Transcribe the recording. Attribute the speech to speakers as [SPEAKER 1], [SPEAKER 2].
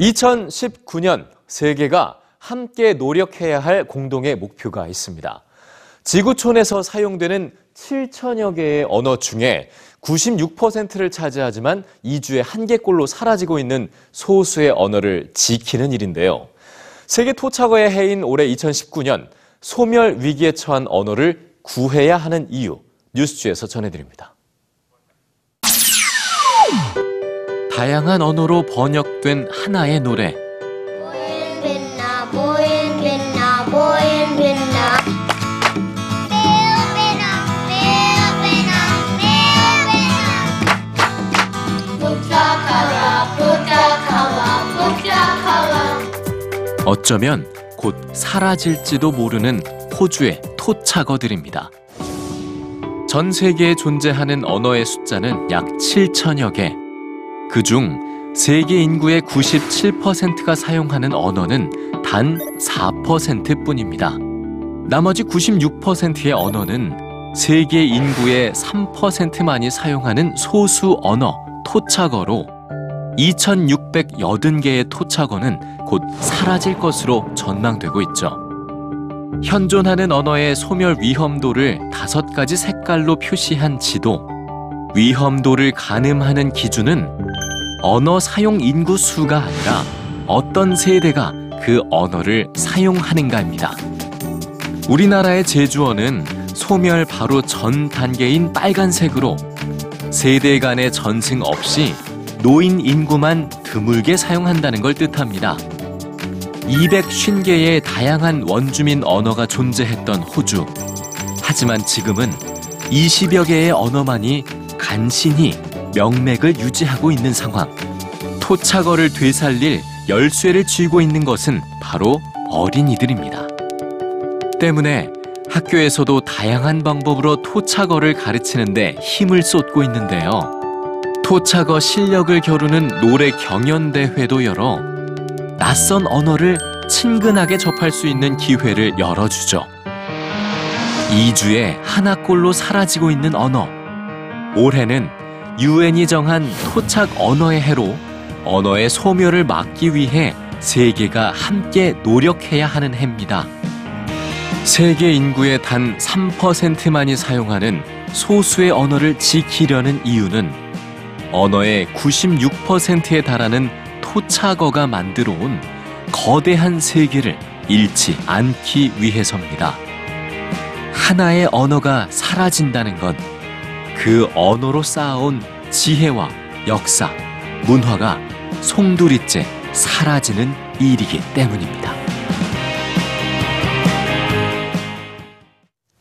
[SPEAKER 1] 2019년 세계가 함께 노력해야 할 공동의 목표가 있습니다. 지구촌에서 사용되는 7천여 개의 언어 중에 96%를 차지하지만 2주에 한 개꼴로 사라지고 있는 소수의 언어를 지키는 일인데요. 세계 토착어의 해인 올해 2019년 소멸 위기에 처한 언어를 구해야 하는 이유 뉴스주에서 전해드립니다. 다양한 언어로 번역된 하나의 노래.
[SPEAKER 2] 보인 빛나 보인 빛나 보인 빛나 매우 빛나 매우 빛나 매우 빛나 부탁하라 부탁하라 부탁하라
[SPEAKER 1] 어쩌면 곧 사라질지도 모르는 호주의 토착어들입니다. 전 세계에 존재하는 언어의 숫자는 약 7천여 개. 그중 세계 인구의 97%가 사용하는 언어는 단 4%뿐입니다. 나머지 96%의 언어는 세계 인구의 3%만이 사용하는 소수 언어, 토착어로 2,680개의 토착어는 곧 사라질 것으로 전망되고 있죠. 현존하는 언어의 소멸 위험도를 다섯 가지 색깔로 표시한 지도. 위험도를 가늠하는 기준은 언어 사용 인구 수가 아니라 어떤 세대가 그 언어를 사용하는가입니다. 우리나라의 제주어는 소멸 바로 전 단계인 빨간색으로 세대 간의 전승 없이 노인 인구만 드물게 사용한다는 걸 뜻합니다. 250개의 다양한 원주민 언어가 존재했던 호주. 하지만 지금은 20여 개의 언어만이 간신히 명맥을 유지하고 있는 상황. 토착어를 되살릴 열쇠를 쥐고 있는 것은 바로 어린이들입니다. 때문에 학교에서도 다양한 방법으로 토착어를 가르치는데 힘을 쏟고 있는데요. 토착어 실력을 겨루는 노래 경연 대회도 열어 낯선 언어를 친근하게 접할 수 있는 기회를 열어주죠. 2주에 하나꼴로 사라지고 있는 언어. 올해는 유엔이 정한 토착 언어의 해로 언어의 소멸을 막기 위해 세계가 함께 노력해야 하는 해입니다. 세계 인구의 단 3%만이 사용하는 소수의 언어를 지키려는 이유는 언어의 96%에 달하는 토착어가 만들어 온 거대한 세계를 잃지 않기 위해서입니다. 하나의 언어가 사라진다는 건 그 언어로 쌓아온 지혜와 역사, 문화가 송두리째 사라지는 일이기 때문입니다.